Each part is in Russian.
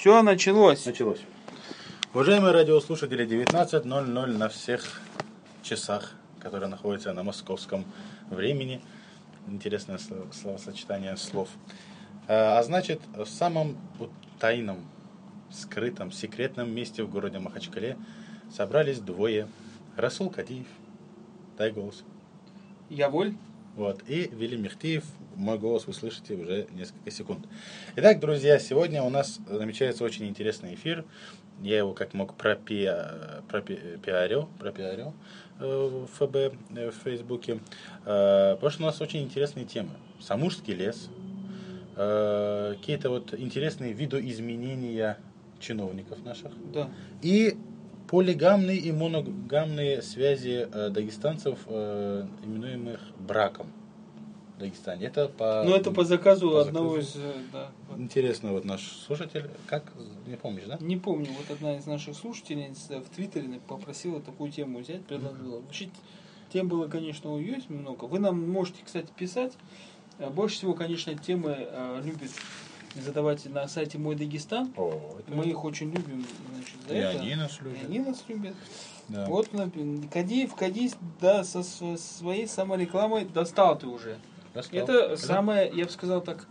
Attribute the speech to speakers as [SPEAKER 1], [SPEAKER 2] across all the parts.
[SPEAKER 1] Все началось.
[SPEAKER 2] Началось. Уважаемые радиослушатели, 19.00 на всех часах, которые находятся на московском времени. Интересное слово- словосочетание слов. А а значит, в самом тайном, скрытом, секретном месте в городе Махачкале собрались двое. Расул Кадиев, дай голос.
[SPEAKER 1] Я воль.
[SPEAKER 2] Вот. И Вили Мехтиев, мой голос вы слышите уже несколько секунд. Итак, друзья, сегодня у нас намечается очень интересный эфир. Я его как мог пропиа- пропиарил, пропиарил э, в ФБ, э, в Фейсбуке. Э, Потому что у нас очень интересные темы. Самурский лес, какие-то вот интересные видоизменения чиновников наших
[SPEAKER 1] Да.
[SPEAKER 2] и полигамные и моногамные связи э, дагестанцев, э, именуемых браком в Дагестане. Это по...
[SPEAKER 1] Ну, это по заказу
[SPEAKER 2] по
[SPEAKER 1] одного
[SPEAKER 2] заказу.
[SPEAKER 1] из... э, Да. вот.
[SPEAKER 2] Интересно, вот наш слушатель, как, не помнишь, да?
[SPEAKER 1] Не помню, вот одна из наших слушательниц э, в Твиттере попросила такую тему взять, предложила. Вообще, тем было, конечно, есть много. Вы нам можете, кстати, писать. Больше всего, конечно, темы э, любят задавать на сайте Мой Дагестан.
[SPEAKER 2] О, это-
[SPEAKER 1] Мы их очень любим, значит, за
[SPEAKER 2] И
[SPEAKER 1] это.
[SPEAKER 2] они нас
[SPEAKER 1] И
[SPEAKER 2] любят.
[SPEAKER 1] они нас любят.
[SPEAKER 2] Да.
[SPEAKER 1] Вот, Кадиев, Кадиев, да, со св- своей саморекламой достал ты уже.
[SPEAKER 2] Достал.
[SPEAKER 1] Это самое, я бы сказал так,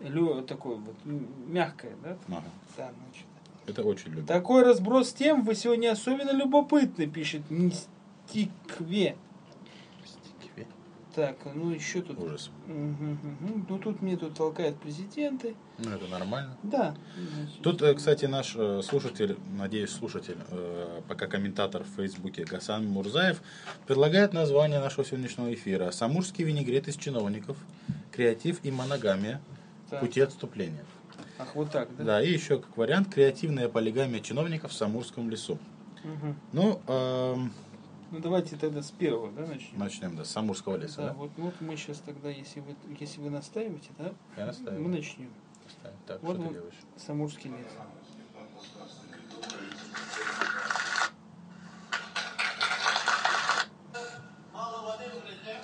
[SPEAKER 1] лё- такое вот мягкое, да?
[SPEAKER 2] Ага.
[SPEAKER 1] Да, значит.
[SPEAKER 2] Это очень любят.
[SPEAKER 1] Такой разброс тем вы сегодня особенно любопытны, пишет Мистикве. Так, ну еще тут.
[SPEAKER 2] Ужас.
[SPEAKER 1] Мгм, мгм. Ну тут мне тут толкают президенты.
[SPEAKER 2] Ну, это нормально.
[SPEAKER 1] Да.
[SPEAKER 2] Тут, э, кстати, наш э, слушатель, надеюсь, слушатель, э, пока комментатор в Фейсбуке Гасан Мурзаев, предлагает название нашего сегодняшнего эфира «Самурский винегрет из чиновников. Креатив и моногамия.
[SPEAKER 1] Так.
[SPEAKER 2] Пути отступления».
[SPEAKER 1] Ах, вот так, да?
[SPEAKER 2] Да, и еще как вариант «Креативная полигамия чиновников в Самурском лесу».
[SPEAKER 1] Мгм.
[SPEAKER 2] Ну, эм,
[SPEAKER 1] Ну давайте тогда с первого, да, начнем.
[SPEAKER 2] начнем, да, с Самурского леса,
[SPEAKER 1] Да,
[SPEAKER 2] да?
[SPEAKER 1] вот, вот мы сейчас тогда, если вы, если вы настаиваете, да,
[SPEAKER 2] Я настаиваю.
[SPEAKER 1] мы начнем.
[SPEAKER 2] Ставим. Так,
[SPEAKER 1] Вот
[SPEAKER 2] что ты делаешь?
[SPEAKER 1] Самурский лес.
[SPEAKER 3] Мало воды в узле,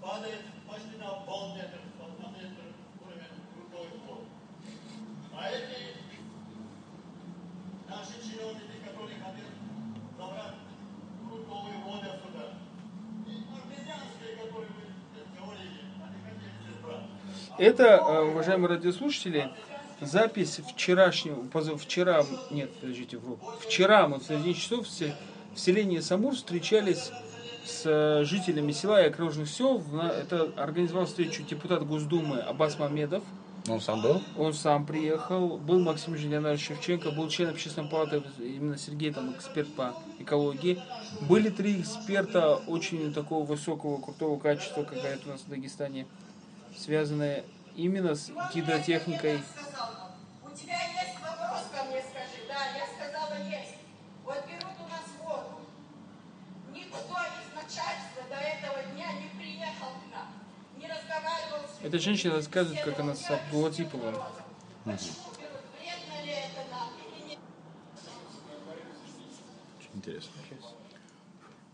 [SPEAKER 3] падает почти на полметра, на метр уровень грудной вод. А эти наши чиновники, которые хотят забрать грунтовые воды отсюда, и армянские, которые вы говорили, они хотели здесь брать.
[SPEAKER 1] Это, э, уважаемые радиослушатели, запись вчерашнего, позавчера, нет, подождите, вру. вчера мы в 11 часов в се- в селении Самур встречались с э, жителями села и окружных сел. Это организовал встречу депутат Госдумы Аббас Мамедов.
[SPEAKER 2] Он сам был?
[SPEAKER 1] Он сам приехал, был Максим Леонидович Шевченко, был член общественной палаты, именно Сергей, там, эксперт по экологии. Были три эксперта очень такого высокого, крутого качества, как говорят у нас в Дагестане, связанные именно с гидротехникой.
[SPEAKER 4] У тебя есть вопрос ко мне, скажи. Да, я сказала есть. Вот берут у нас воду. Никто из начальства до этого дня не приехал к нам. Не разговаривал с
[SPEAKER 1] Эта женщина рассказывает, как она с Абдулатиповым.
[SPEAKER 4] Почему берут? Вредно ли это нам или нет?
[SPEAKER 2] Очень интересно.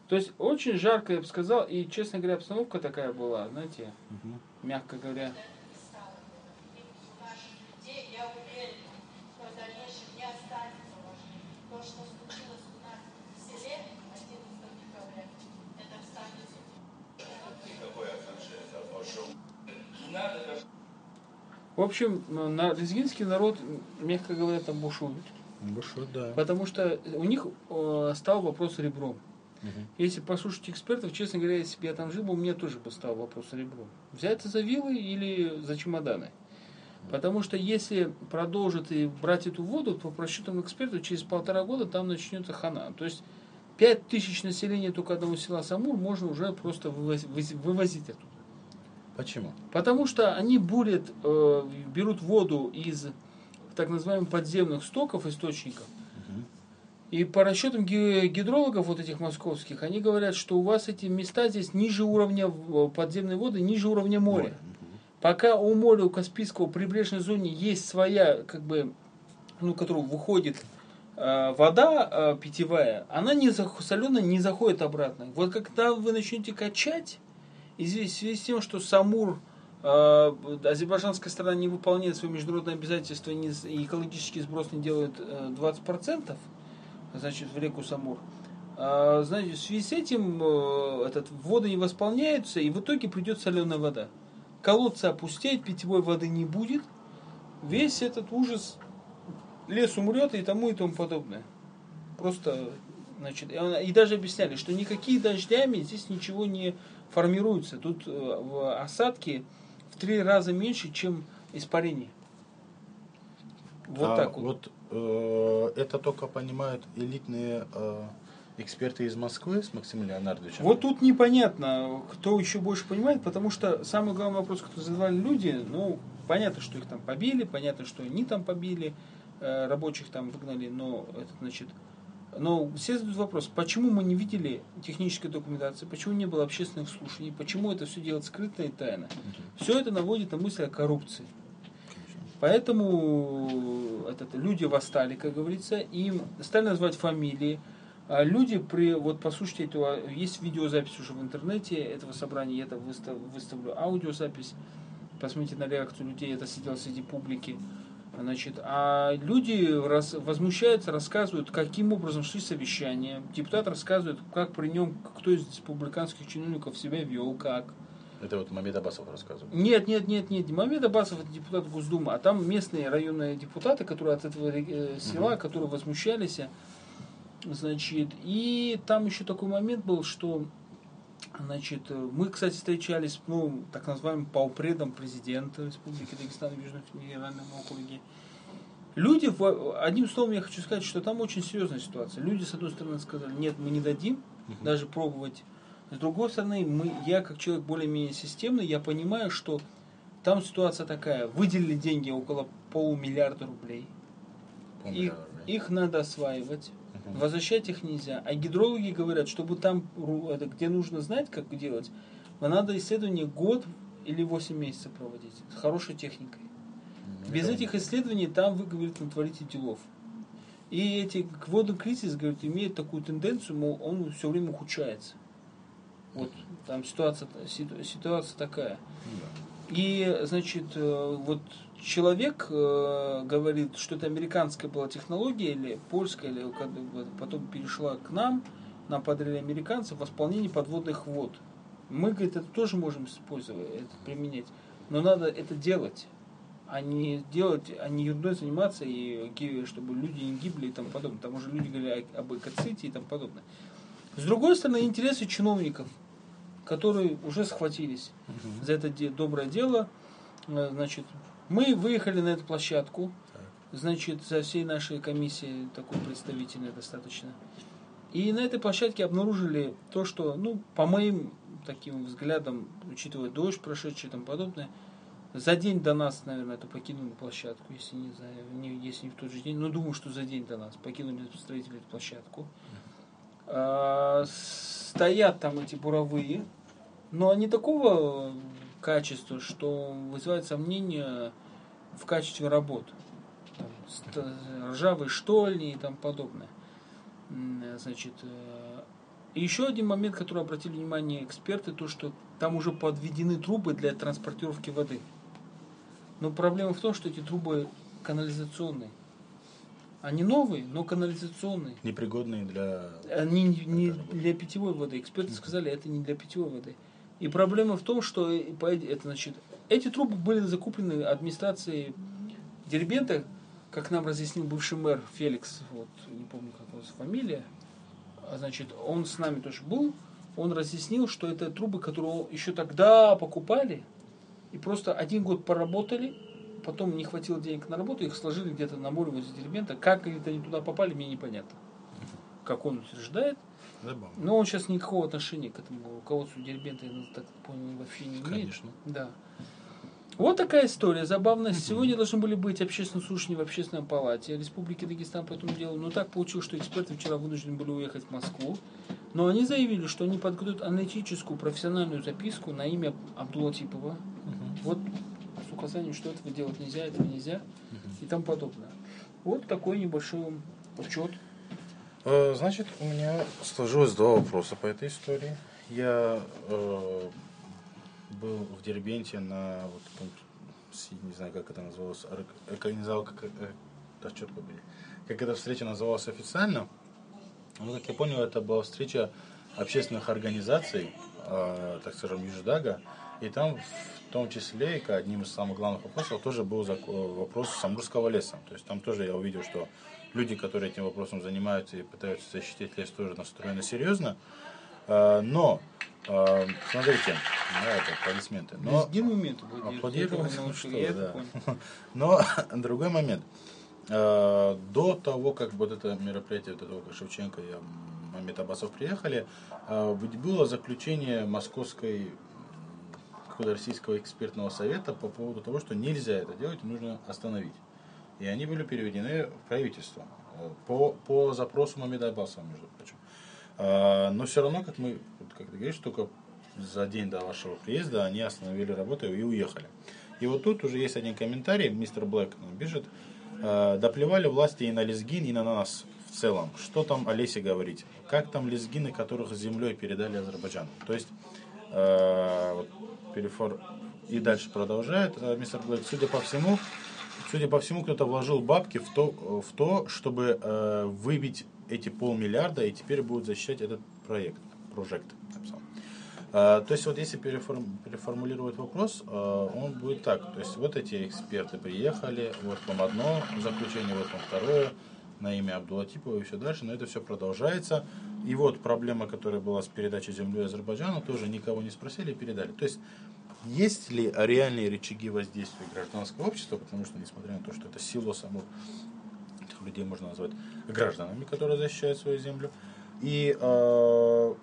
[SPEAKER 1] То есть очень жарко, я бы сказал, и, честно говоря, обстановка такая была, знаете, мягко говоря.
[SPEAKER 4] У наших людей, я уверена, что в дальнейшем не останется уважения. То, что случилось у нас в селе 11 декабря, это встанет
[SPEAKER 1] В общем, на лезгинский народ, мягко говоря, там бушует.
[SPEAKER 2] Большой, да.
[SPEAKER 1] Потому что у них э, стал вопрос ребром.
[SPEAKER 2] Мгм.
[SPEAKER 1] Если послушать экспертов, честно говоря, если бы я там жил, у меня тоже бы стал вопрос ребром. Взять за вилы или за чемоданы? Потому что если продолжат и брать эту воду, то по расчетам экспертов через полтора года там начнется хана. То есть пять тысяч населения только одного села Самур можно уже просто вывоз- выз- вывозить оттуда.
[SPEAKER 2] Почему?
[SPEAKER 1] Потому что они бурят, э, берут воду из так называемых подземных стоков, источников. И по расчетам гидрологов вот этих московских, они говорят, что у вас эти места здесь ниже уровня в- подземной воды, ниже уровня моря. Пока у моря, у Каспийского прибрежной зоне есть своя, как бы, ну, которую выходит э, вода э, питьевая, она не соленая не заходит обратно. Вот когда вы начнете качать, и в связи с тем, что Самур э, азербайджанская страна не выполняет свои международные обязательства не, и экологический сброс не делает э, 20%, значит, в реку Самур, а, значит, в связи с этим э, этот, воды не восполняются, и в итоге придет соленая вода. Колодцы опустеют, питьевой воды не будет, весь этот ужас, лес умрет и тому и тому подобное. Просто, значит, и и даже объясняли, что никакие дождями здесь ничего не формируется. Тут э, осадки в три раза меньше, чем испарение. Вот
[SPEAKER 2] А
[SPEAKER 1] так вот.
[SPEAKER 2] Вот э, это только понимают элитные э, эксперты из Москвы с Максимом Леонардовичем.
[SPEAKER 1] Вот тут непонятно, кто еще больше понимает, потому что самый главный вопрос, который задавали люди, ну, понятно, что их там побили, понятно, что они там побили, э, рабочих там выгнали, но это значит... Но все задают вопрос, почему мы не видели технической документации, почему не было общественных слушаний, почему это все делать скрытно и тайно. Все это наводит на мысль о коррупции. Поэтому этот, люди восстали, как говорится, им стали называть фамилии. А люди при, вот послушайте этого, есть видеозапись уже в интернете этого собрания, я это выстав- выставлю аудиозапись, посмотрите на реакцию людей, это сидел среди публики. Значит, а люди раз, возмущаются, рассказывают, каким образом шли совещания. Депутат рассказывает, как при нем, кто из республиканских чиновников себя вел, как.
[SPEAKER 2] Это вот Мамед Абасов рассказывал.
[SPEAKER 1] Нет, нет, нет, нет. Не Мамед Абасов это депутат Госдумы, а там местные районные депутаты, которые от этого э, села, которые возмущались. Значит, и там еще такой момент был, что значит, э, мы, кстати, встречались, ну, так называемым полпредом президента Республики Дагестан в Южном федеральном округе. Люди, одним словом, я хочу сказать, что там очень серьезная ситуация. Люди, с одной стороны, сказали, нет, мы не дадим даже пробовать. С другой стороны, мы, я как человек более-менее системный, я понимаю, что там ситуация такая. Выделили деньги около полумиллиарда рублей.
[SPEAKER 2] Помню,
[SPEAKER 1] Их, их надо осваивать.
[SPEAKER 2] Мгм.
[SPEAKER 1] Возвращать их нельзя. А гидрологи говорят, чтобы там, где нужно знать, как делать, надо исследование год или 8 месяцев проводить. С хорошей техникой.
[SPEAKER 2] Ну,
[SPEAKER 1] Без
[SPEAKER 2] это-
[SPEAKER 1] этих исследований там вы, говорит, натворите делов. И эти водный кризис, говорит, имеет такую тенденцию, мол, он все время ухудшается. Вот там ситуация, ситу- ситуация такая.
[SPEAKER 2] Ну да.
[SPEAKER 1] И, значит, э, вот человек э, говорит, что это американская была технология или польская, или потом перешла к нам, нам подарили американцы в восполнении подводных вод. Мы, говорит, это тоже можем использовать, это применять. Но надо это делать, а не делать, а не ерундой заниматься, и чтобы люди не гибли и тому подобное. Там уже люди говорили об экоците и тому подобное. С другой стороны, интересы чиновников, которые уже схватились
[SPEAKER 2] Мгм.
[SPEAKER 1] за это доброе дело. Э, Значит, мы выехали на эту площадку, значит, за всей нашей комиссией, такой представительной достаточно. И на этой площадке обнаружили то, что, ну, по моим таким взглядам, учитывая дождь прошедший и тому подобное, за день до нас, наверное, это покинули площадку, если не, знаю, не, если не в тот же день, но думаю, что за день до нас покинули строители эту площадку. А, стоят там эти буровые, но они такого качества, что вызывает сомнения в качестве работ. Там, ржавые штольни и тому подобное. Значит, э, и еще один момент, который обратили внимание эксперты, то, что там уже подведены трубы для транспортировки воды. Но проблема в том, что эти трубы канализационные. Они новые, но канализационные.
[SPEAKER 2] Непригодные для...
[SPEAKER 1] Они не- не для питьевой воды. Эксперты сказали, это не для питьевой воды. И проблема в том, что по- это, значит, эти трубы были закуплены администрацией Дербента, как нам разъяснил бывший мэр Феликс, вот, не помню, как его фамилия, А, значит, он с нами тоже был, он разъяснил, что это трубы, которые еще тогда покупали, и просто один год поработали, потом не хватило денег на работу, их сложили где-то на море возле Дербента. Как это они туда попали, мне непонятно. Как он утверждает.
[SPEAKER 2] Забавно.
[SPEAKER 1] Но он сейчас никакого отношения к этому руководству Дербента, я так понял, вообще не имеет.
[SPEAKER 2] Конечно.
[SPEAKER 1] Да. Вот такая история забавная. Сегодня должны были быть общественные слушания в общественной палате Республики Дагестан по этому делу. Но так получилось, что эксперты вчера вынуждены были уехать в Москву. Но они заявили, что они подготовят аналитическую профессиональную записку на имя Абдулла Типова. Вот с указанием, что этого делать нельзя, этого нельзя и тому подобное. Вот такой небольшой учет.
[SPEAKER 2] Э, Значит, у меня сложилось два вопроса по этой истории. Я э, был в Дербенте на, вот, не знаю, как это называлось, ор- организовал, как, э, да, черт побери, как эта встреча называлась официально. Ну, как я понял, это была встреча общественных организаций, э, так скажем, Юждага, и там в том числе, как одним из самых главных вопросов, тоже был э, вопрос Самурского леса. То есть там тоже я увидел, что люди, которые этим вопросом занимаются и пытаются защитить лес, тоже настроены серьезно. Э, Но, э, смотрите, да, это аплодисменты. Но,
[SPEAKER 1] Везде момент аплодировать.
[SPEAKER 2] Ну что, да. но другой момент. До того, как вот это мероприятие, вот этого Шевченко и Мамед Абасов приехали, было заключение Московской какого-то российского экспертного совета по поводу того, что нельзя это делать, нужно остановить. И они были переведены в правительство э, по, по запросу Мамеда Абасова, между прочим. А, Но все равно, как мы, как ты говоришь, только за день до вашего приезда они остановили работу и уехали. И вот тут уже есть один комментарий, мистер Блэк нам пишет, «Э, доплевали власти и на Лезгин, и на нас в целом. Что там о лесе говорить? Как там лезгины, которых землей передали Азербайджану? То есть, перефор- и дальше продолжает э, мистер Блэк, судя по всему, судя по всему, кто-то вложил бабки в то, в то чтобы э, выбить эти полмиллиарда и теперь будут защищать этот проект, написал. Э, То есть вот если переформ- переформулировать вопрос, э, он будет так. То есть вот эти эксперты приехали, вот вам одно заключение, вот вам второе на имя Абдулатипова и все дальше, но это все продолжается. И вот проблема, которая была с передачей земли Азербайджану, тоже никого не спросили и передали. То есть есть ли реальные рычаги воздействия гражданского общества, потому что, несмотря на то, что это село само, этих людей можно назвать гражданами, которые защищают свою землю, и э,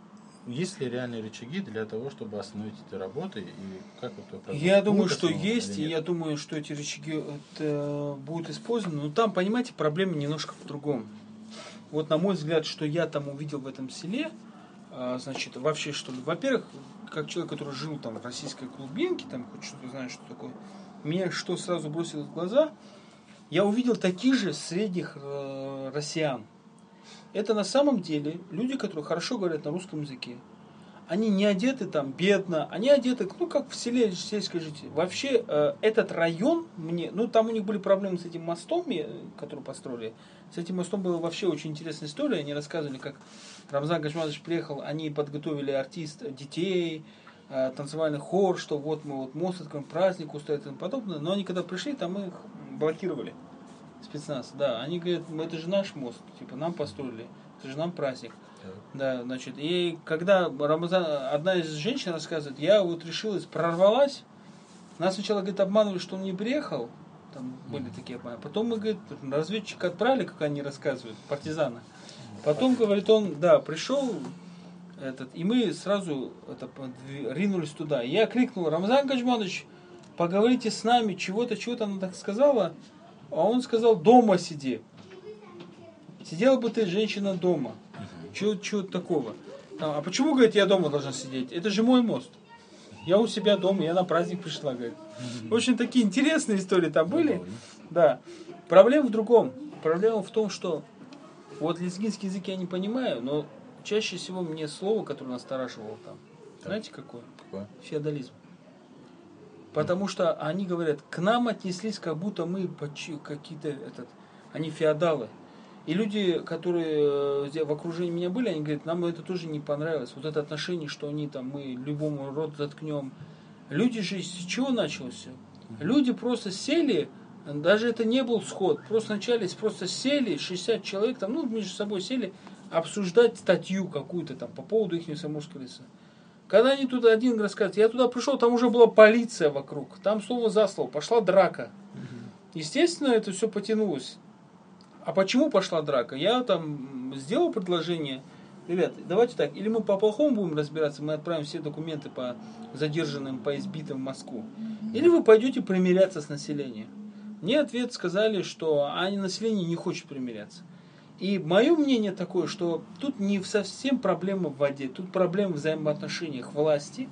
[SPEAKER 2] есть ли реальные рычаги для того, чтобы остановить эти работы, и как вот прогноз?
[SPEAKER 1] Я думаю, что есть, и я думаю, что эти рычаги это, будут использованы. Но там, понимаете, проблема немножко в другом. Вот на мой взгляд, что я там увидел в этом селе, а, значит, вообще что ли, во-первых, как человек, который жил там в российской глубинке, там хоть что-то знаю, что такое, мне что сразу бросилось в глаза, я увидел таких же средних э, россиян. Это на самом деле люди, которые хорошо говорят на русском языке. Они не одеты там бедно, они одеты, ну, как в селе сельской жители. Вообще, э, этот район мне, ну, там у них были проблемы с этим мостом, э, который построили. С этим мостом была вообще очень интересная история. Они рассказывали, как Рамзан Гашмадович приехал, они подготовили артист, детей, э, танцевальный хор, что вот мы вот мост откроем, праздник устроим и тому подобное. Но они когда пришли, там их блокировали. Спецназ, да. Они говорят, «Ну, это же наш мост, типа нам построили, это же нам праздник. Да, значит, и когда Рамазан, одна из женщин рассказывает, я вот решилась, прорвалась, нас сначала, говорит, обманывали, что он не приехал, там были такие обманы, потом мы, говорит, разведчика отправили, как они рассказывают, партизана. Потом, говорит, он, да, пришел, этот, и мы сразу это, ринулись туда. Я крикнул, Рамзан Гаджманович, поговорите с нами, чего-то, чего-то она так сказала, а он сказал, дома сиди. Сидела бы ты, женщина, дома. Чего, чего такого? А а почему, говорит, я дома должна сидеть? Это же мой мост. Я у себя дома, я на праздник пришла, говорит. В общем, такие интересные истории там были. Да. Проблема в другом. Проблема в том, что вот лезгинский язык я не понимаю, но чаще всего мне слово, которое настораживало там, знаете какое?
[SPEAKER 2] Какое?
[SPEAKER 1] Феодализм. Потому что они говорят, к нам отнеслись, как будто мы какие-то этот, они феодалы. И люди, которые э, в окружении меня были, они говорят, нам это тоже не понравилось. Вот это отношение, что они там, мы любому рот заткнем. Люди же с чего началось все? Люди просто сели, даже это не был сход, просто вначале просто сели, 60 человек там, ну, между собой сели, обсуждать статью какую-то там по поводу их Самурского леса. Когда они туда один рассказывает, я туда пришел, там уже была полиция вокруг, там слово за слово, пошла драка. Естественно, это все потянулось. А почему пошла драка? Я там сделал предложение, ребят, давайте так, или мы по-плохому будем разбираться, мы отправим все документы по задержанным, по избитым в Москву, или вы пойдете примиряться с населением. Мне ответ сказали, что а население не хочет примиряться. И мое мнение такое, что тут не совсем проблема в воде, тут проблема в взаимоотношениях власти.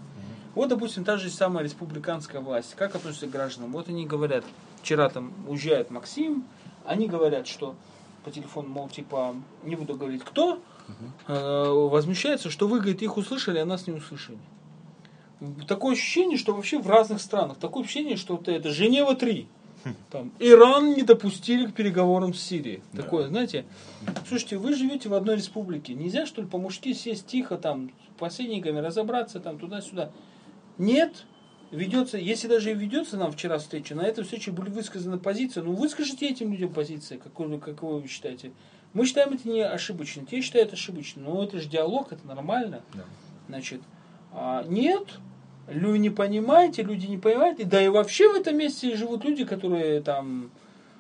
[SPEAKER 1] Вот, допустим, та же самая республиканская власть, как относятся к гражданам. Вот они говорят, вчера там уезжает Максим, они говорят, что по телефону, мол, типа, не буду говорить кто, э, возмущается, что вы, говорит, их услышали, а нас не услышали. Такое ощущение, что вообще в разных странах. Такое ощущение, что вот это Женева-3. Там, Иран не допустили к переговорам с Сирией.
[SPEAKER 2] Да.
[SPEAKER 1] Такое, знаете, слушайте, вы живете в одной республике. Нельзя, что ли, по-мужски сесть тихо, там, с посредниками разобраться, там, туда-сюда. Нет, ведется, если даже и ведется нам вчера встреча, на этой встрече были высказаны позиции, ну выскажите этим людям позиции, какой, какой вы считаете. Мы считаем это не ошибочно, те считают ошибочно, но это же диалог, это нормально.
[SPEAKER 2] Да.
[SPEAKER 1] Значит, а, нет, люди не понимаете, люди не понимают, и да и вообще в этом месте живут люди, которые там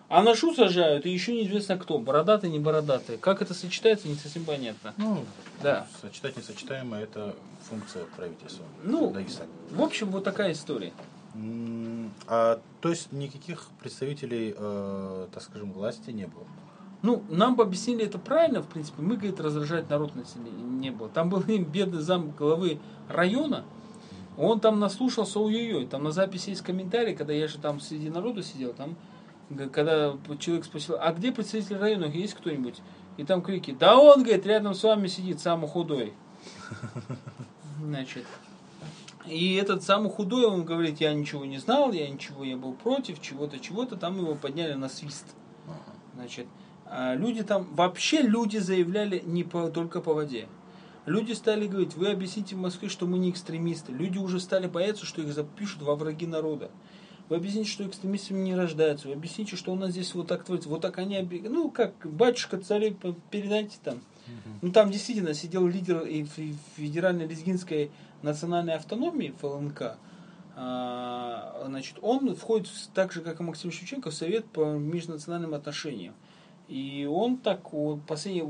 [SPEAKER 1] анашу сажают, и еще неизвестно кто, бородатые, не бородатые. Как это сочетается, не совсем понятно.
[SPEAKER 2] Ну,
[SPEAKER 1] Да.
[SPEAKER 2] сочетать несочетаемое это функция правительства.
[SPEAKER 1] Ну. В общем, вот такая история.
[SPEAKER 2] А, то есть никаких представителей, э, так скажем, власти не было.
[SPEAKER 1] Ну, нам бы объяснили это правильно, в принципе. Мы, говорит, раздражать народ не было. Там был бедный зам главы района, он там наслушался ой-ой-ой. Там на записи есть комментарий, когда я же там среди народу сидел, там, когда человек спросил, а где представитель района, есть кто-нибудь? И там крики, да он, говорит, рядом с вами сидит самый худой. Значит, и этот самый худой, он говорит, я ничего не знал, я ничего, я был против, чего-то, чего-то, там его подняли на свист. Значит, а люди там, вообще люди заявляли не по, только по воде. Люди стали говорить, вы объясните в Москве, что мы не экстремисты. Люди уже стали бояться, что их запишут во враги народа. Вы объясните, что экстремистами не рождаются. Вы объясните, что у нас здесь вот так творится. Вот так они Ну, как батюшка царей передайте там. Ну, там действительно сидел лидер и Федеральной лезгинской национальной автономии, ФЛНК. А, значит, он входит в- так же, как и Максим Шевченко, в Совет по межнациональным отношениям. И он так, вот, последний,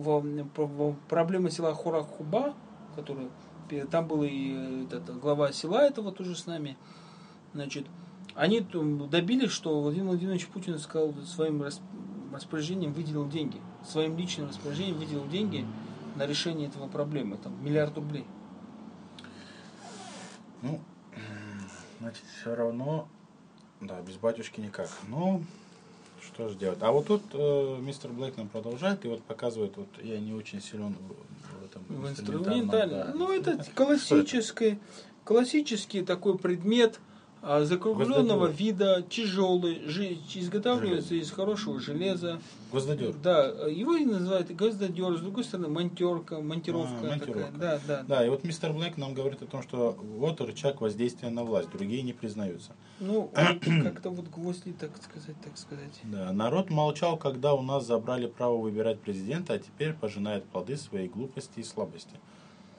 [SPEAKER 1] про- во- проблема села Хурахуба, который, там был и э, этот, глава села этого тоже с нами, значит, они добились, что Владимир Владимирович Путин сказал своим рас- распоряжением выделил деньги, своим личным распоряжением выделил деньги на решение этого проблемы, там миллиард рублей.
[SPEAKER 2] Ну, значит, все равно, да, без батюшки никак. Ну, что же делать? А вот тут э, мистер Блэк нам продолжает и вот показывает, вот я не очень силен в, в этом
[SPEAKER 1] В
[SPEAKER 2] инструментальном, да.
[SPEAKER 1] Ну, это классический, классический такой предмет а, закругленного вида, тяжелый, жи- изготавливается из хорошего железа.
[SPEAKER 2] Гвоздодер.
[SPEAKER 1] Да, его и называют гвоздодер, с другой стороны монтерка, монтировка
[SPEAKER 2] А, монтировка.
[SPEAKER 1] такая. Да, да.
[SPEAKER 2] Да, и вот мистер Блэк нам говорит о том, что вот рычаг воздействия на власть, другие не признаются.
[SPEAKER 1] Ну, как-то вот гвозди, так сказать, так сказать.
[SPEAKER 2] Да, народ молчал, когда у нас забрали право выбирать президента, а теперь пожинает плоды своей глупости и слабости.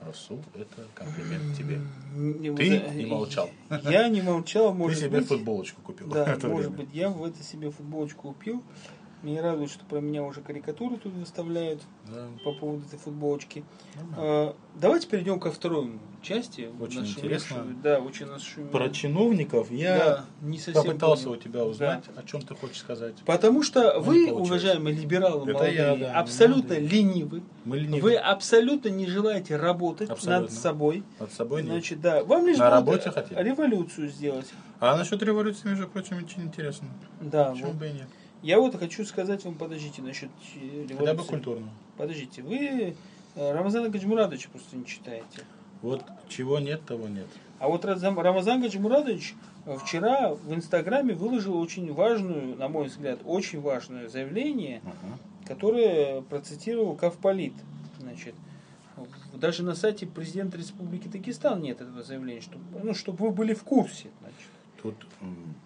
[SPEAKER 2] Расул, это комплимент тебе.
[SPEAKER 1] Не,
[SPEAKER 2] Ты
[SPEAKER 1] вот,
[SPEAKER 2] не молчал.
[SPEAKER 1] Я не молчал,
[SPEAKER 2] Ты
[SPEAKER 1] может
[SPEAKER 2] себе
[SPEAKER 1] быть.
[SPEAKER 2] футболочку купил.
[SPEAKER 1] Да, может
[SPEAKER 2] время.
[SPEAKER 1] быть, я в это себе футболочку купил. Меня радует, что про меня уже карикатуры тут выставляют
[SPEAKER 2] Да.
[SPEAKER 1] по поводу этой футболочки.
[SPEAKER 2] Нормально.
[SPEAKER 1] А, Давайте перейдем ко второй части.
[SPEAKER 2] Очень интересно.
[SPEAKER 1] нашей- Да, очень нашей-
[SPEAKER 2] Про чиновников я
[SPEAKER 1] Да, не совсем
[SPEAKER 2] попытался
[SPEAKER 1] понял.
[SPEAKER 2] у тебя узнать, о чем ты хочешь сказать.
[SPEAKER 1] Потому что
[SPEAKER 2] Ну,
[SPEAKER 1] вы,
[SPEAKER 2] получилось.
[SPEAKER 1] уважаемые либералы
[SPEAKER 2] Это
[SPEAKER 1] молодые,
[SPEAKER 2] я, да,
[SPEAKER 1] абсолютно
[SPEAKER 2] молодые.
[SPEAKER 1] ленивы.
[SPEAKER 2] Мы ленивы.
[SPEAKER 1] Вы абсолютно не желаете работать
[SPEAKER 2] Абсолютно.
[SPEAKER 1] над собой.
[SPEAKER 2] Над собой нет.
[SPEAKER 1] Значит, да, вам лишь
[SPEAKER 2] На работе хотели?
[SPEAKER 1] революцию сделать.
[SPEAKER 2] А насчет революции, между прочим, очень интересно.
[SPEAKER 1] Да,
[SPEAKER 2] Почему
[SPEAKER 1] вот.
[SPEAKER 2] бы и нет?
[SPEAKER 1] Я вот хочу сказать вам, подождите, насчет э, революции.
[SPEAKER 2] Хотя бы культурно.
[SPEAKER 1] Подождите, вы э, Рамазана Гаджмурадовича просто не читаете.
[SPEAKER 2] Вот чего нет, того нет.
[SPEAKER 1] А вот Рамазан Гаджмурадович э, вчера в Инстаграме выложил очень важную, на мой взгляд, очень важное заявление,
[SPEAKER 2] Ага.
[SPEAKER 1] которое процитировал Кавполит. Значит, даже на сайте президента Республики Дагестан нет этого заявления, чтобы, ну, чтобы вы были в курсе. Значит.
[SPEAKER 2] Тут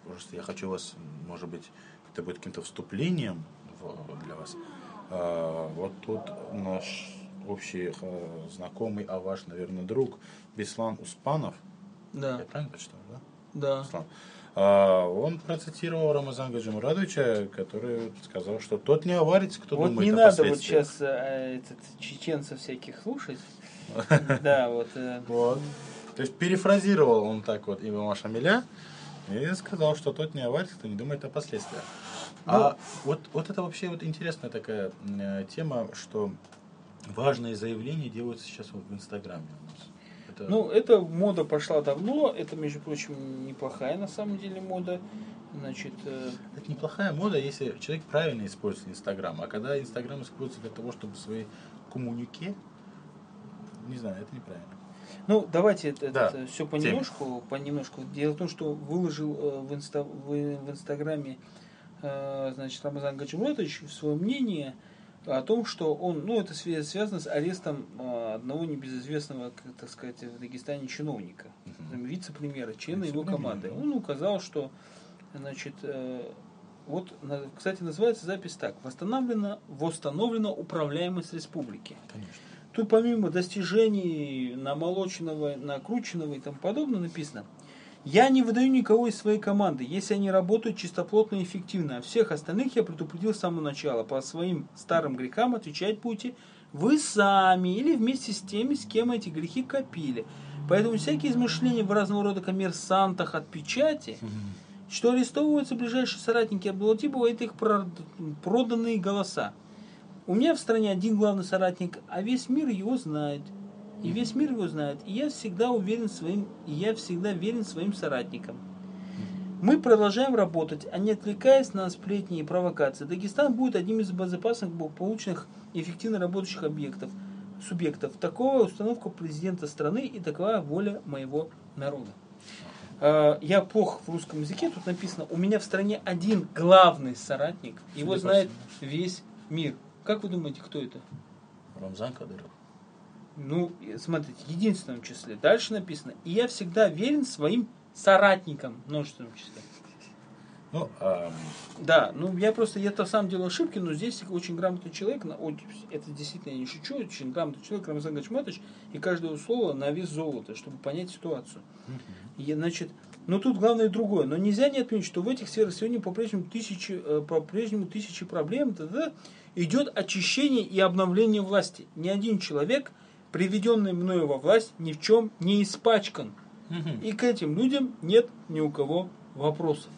[SPEAKER 2] просто я хочу вас, может быть, это будет каким-то вступлением в- для вас. А, вот тут наш общий э, знакомый, а ваш, наверное, друг Беслан Успанов.
[SPEAKER 1] Да,
[SPEAKER 2] Я правильно прочитал, да?
[SPEAKER 1] да.
[SPEAKER 2] Беслан. А, он процитировал Рамазана Гаджимурадовича, который сказал, что тот не аварец, кто
[SPEAKER 1] вот
[SPEAKER 2] думает
[SPEAKER 1] не
[SPEAKER 2] о
[SPEAKER 1] надо вот сейчас э, этот, чеченцев всяких слушать. Да, вот. э,
[SPEAKER 2] Вот. То есть перефразировал он так вот Ивана Шамиля и сказал, что тот не аварец, кто не думает о последствиях. А вот, вот это вообще вот интересная такая э, тема, что важные заявления делаются сейчас вот в Инстаграме у нас. Это-
[SPEAKER 1] Ну, эта мода пошла давно, это, между прочим, неплохая на самом деле мода. Значит, э,
[SPEAKER 2] это неплохая мода, если человек правильно использует Инстаграм. А когда Инстаграм используется для того, чтобы свои коммунике, не знаю, это неправильно.
[SPEAKER 1] Ну, давайте это,
[SPEAKER 2] Да,
[SPEAKER 1] все
[SPEAKER 2] теме.
[SPEAKER 1] понемножку, понемножку. Дело в том, что выложил э, в, инста, в, в Инстаграме э, значит, Рамазан Гачмуратович свое мнение о том, что он, ну, это свя- связано с арестом э, одного небезызвестного, как так сказать, в Дагестане чиновника, там, вице-премьера, члена его команды. Он указал, что, значит, вот, кстати, называется запись так. Восстановлена, восстановлена управляемость республики.
[SPEAKER 2] Конечно.
[SPEAKER 1] Тут помимо достижений намолоченного, накрученного и тому подобное написано. Я не выдаю никого из своей команды, если они работают чистоплотно и эффективно. А всех остальных я предупредил с самого начала. По своим старым грехам отвечать будете вы сами или вместе с теми, с кем эти грехи копили. Поэтому всякие измышления в разного рода коммерсантах от печати, что арестовываются ближайшие соратники Абдулатипова, это их прод- проданные голоса. У меня в стране один главный соратник, а весь мир его знает. И весь мир его знает. И я всегда уверен своим, и я всегда верен своим соратникам. Мы продолжаем работать, а не отвлекаясь на сплетни и провокации. Дагестан будет одним из безопасных, благополучных и эффективно работающих объектов, субъектов. Такова установка президента страны и такова воля моего народа. Э, Я плохо в русском языке, тут написано, у меня в стране один главный соратник, его знает весь мир. Как вы думаете, кто это?
[SPEAKER 2] Рамзан Кадыров.
[SPEAKER 1] Ну, смотрите, в единственном числе. Дальше написано, и я всегда верен своим соратникам, в множественном числе.
[SPEAKER 2] Ну, а,
[SPEAKER 1] Да, ну я просто, я то сам делал ошибки, но здесь очень грамотный человек, это действительно я не шучу, очень грамотный человек, Рамзан Гачматович, и каждое слово на вес золота, чтобы понять ситуацию. И, значит, но тут главное другое. Но нельзя не отметить, что в этих сферах сегодня по-прежнему тысячи, э, по-прежнему тысячи проблем, т.д. идет очищение и обновление власти. Ни один человек, приведенный мною во власть, ни в чем не испачкан. И к этим людям нет ни у кого вопросов.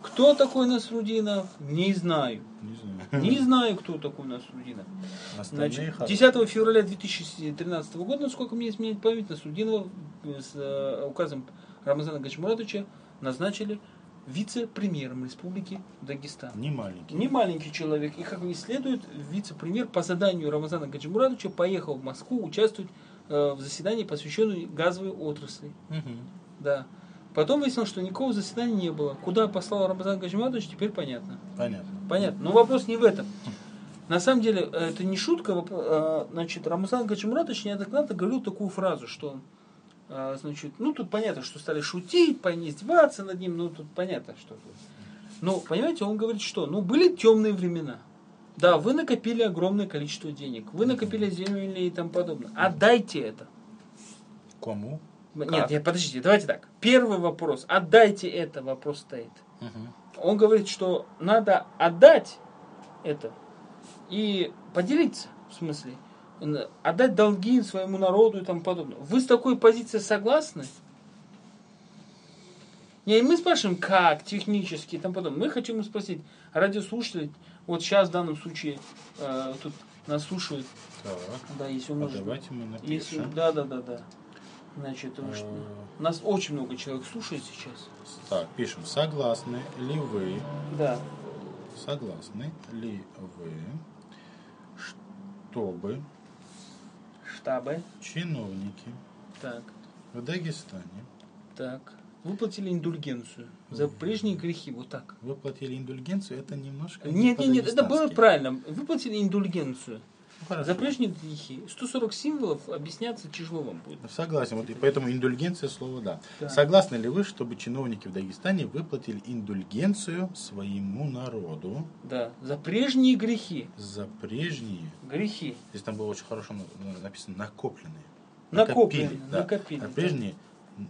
[SPEAKER 1] Кто такой Насрудинов? Не знаю.
[SPEAKER 2] не знаю.
[SPEAKER 1] Не знаю, кто такой Насрудинов. Значит,
[SPEAKER 2] хорошие.
[SPEAKER 1] 10 февраля 2013 года, насколько мне изменяет память, Насрудинова с э, указом Рамазана Гачмуратовича назначили вице-премьером Республики Дагестан.
[SPEAKER 2] Не маленький.
[SPEAKER 1] Не маленький человек. И как и следует, вице-премьер по заданию Рамазана Гаджимурадовича поехал в Москву участвовать э, в заседании, посвященном газовой отрасли.
[SPEAKER 2] Мгм.
[SPEAKER 1] Да. Потом выяснилось, что никакого заседания не было. Куда послал Рамазан Гаджимурадович, теперь понятно.
[SPEAKER 2] Понятно.
[SPEAKER 1] Понятно. Но вопрос не в этом. На самом деле, э, это не шутка. э, Значит, Рамазан Гачимуратович неоднократно говорил такую фразу, что значит, ну тут понятно, что стали шутить, поиздеваться над ним, ну тут понятно, что. Но, понимаете, он говорит, что, ну, были темные времена. Да, вы накопили огромное количество денег, вы накопили земли и тому подобное. Отдайте это.
[SPEAKER 2] Кому?
[SPEAKER 1] Нет,
[SPEAKER 2] Как?
[SPEAKER 1] нет, подождите, давайте так. Первый вопрос. Отдайте это, вопрос стоит.
[SPEAKER 2] Мгм.
[SPEAKER 1] Он говорит, что надо отдать это и поделиться, в смысле, отдать долги своему народу и тому подобное. Вы с такой позицией согласны? Не, мы спрашиваем, как, технически и тому подобное. Мы хотим спросить, радиослушателей, вот сейчас в данном случае э, тут нас слушают,
[SPEAKER 2] Так.
[SPEAKER 1] да, если он
[SPEAKER 2] А
[SPEAKER 1] может...
[SPEAKER 2] давайте мы
[SPEAKER 1] Если,
[SPEAKER 2] напишем.
[SPEAKER 1] да, да, да, да. Значит, потому что
[SPEAKER 2] Э,
[SPEAKER 1] нас очень много человек слушает сейчас.
[SPEAKER 2] Так, пишем. Согласны ли вы,
[SPEAKER 1] Да.
[SPEAKER 2] согласны ли вы, чтобы
[SPEAKER 1] Штабы.
[SPEAKER 2] чиновники
[SPEAKER 1] Так.
[SPEAKER 2] в Дагестане
[SPEAKER 1] Так. Выплатили индульгенцию за прежние грехи, вот так.
[SPEAKER 2] выплатили индульгенцию? Это немножко не
[SPEAKER 1] Нет, нет, нет, это было правильно. Выплатили индульгенцию.
[SPEAKER 2] Ну, хорошо.
[SPEAKER 1] За прежние грехи. 140 символов объясняться тяжело вам будет.
[SPEAKER 2] Согласен, вот и поэтому индульгенция слово да.
[SPEAKER 1] Да.
[SPEAKER 2] Согласны ли вы, чтобы чиновники в Дагестане выплатили индульгенцию своему народу
[SPEAKER 1] Да. За прежние грехи.
[SPEAKER 2] за прежние,
[SPEAKER 1] Грехи.
[SPEAKER 2] здесь там было очень хорошо на- написано накопленные,
[SPEAKER 1] Накопленные,
[SPEAKER 2] Накопили, да.
[SPEAKER 1] накопили,
[SPEAKER 2] а
[SPEAKER 1] да.
[SPEAKER 2] прежние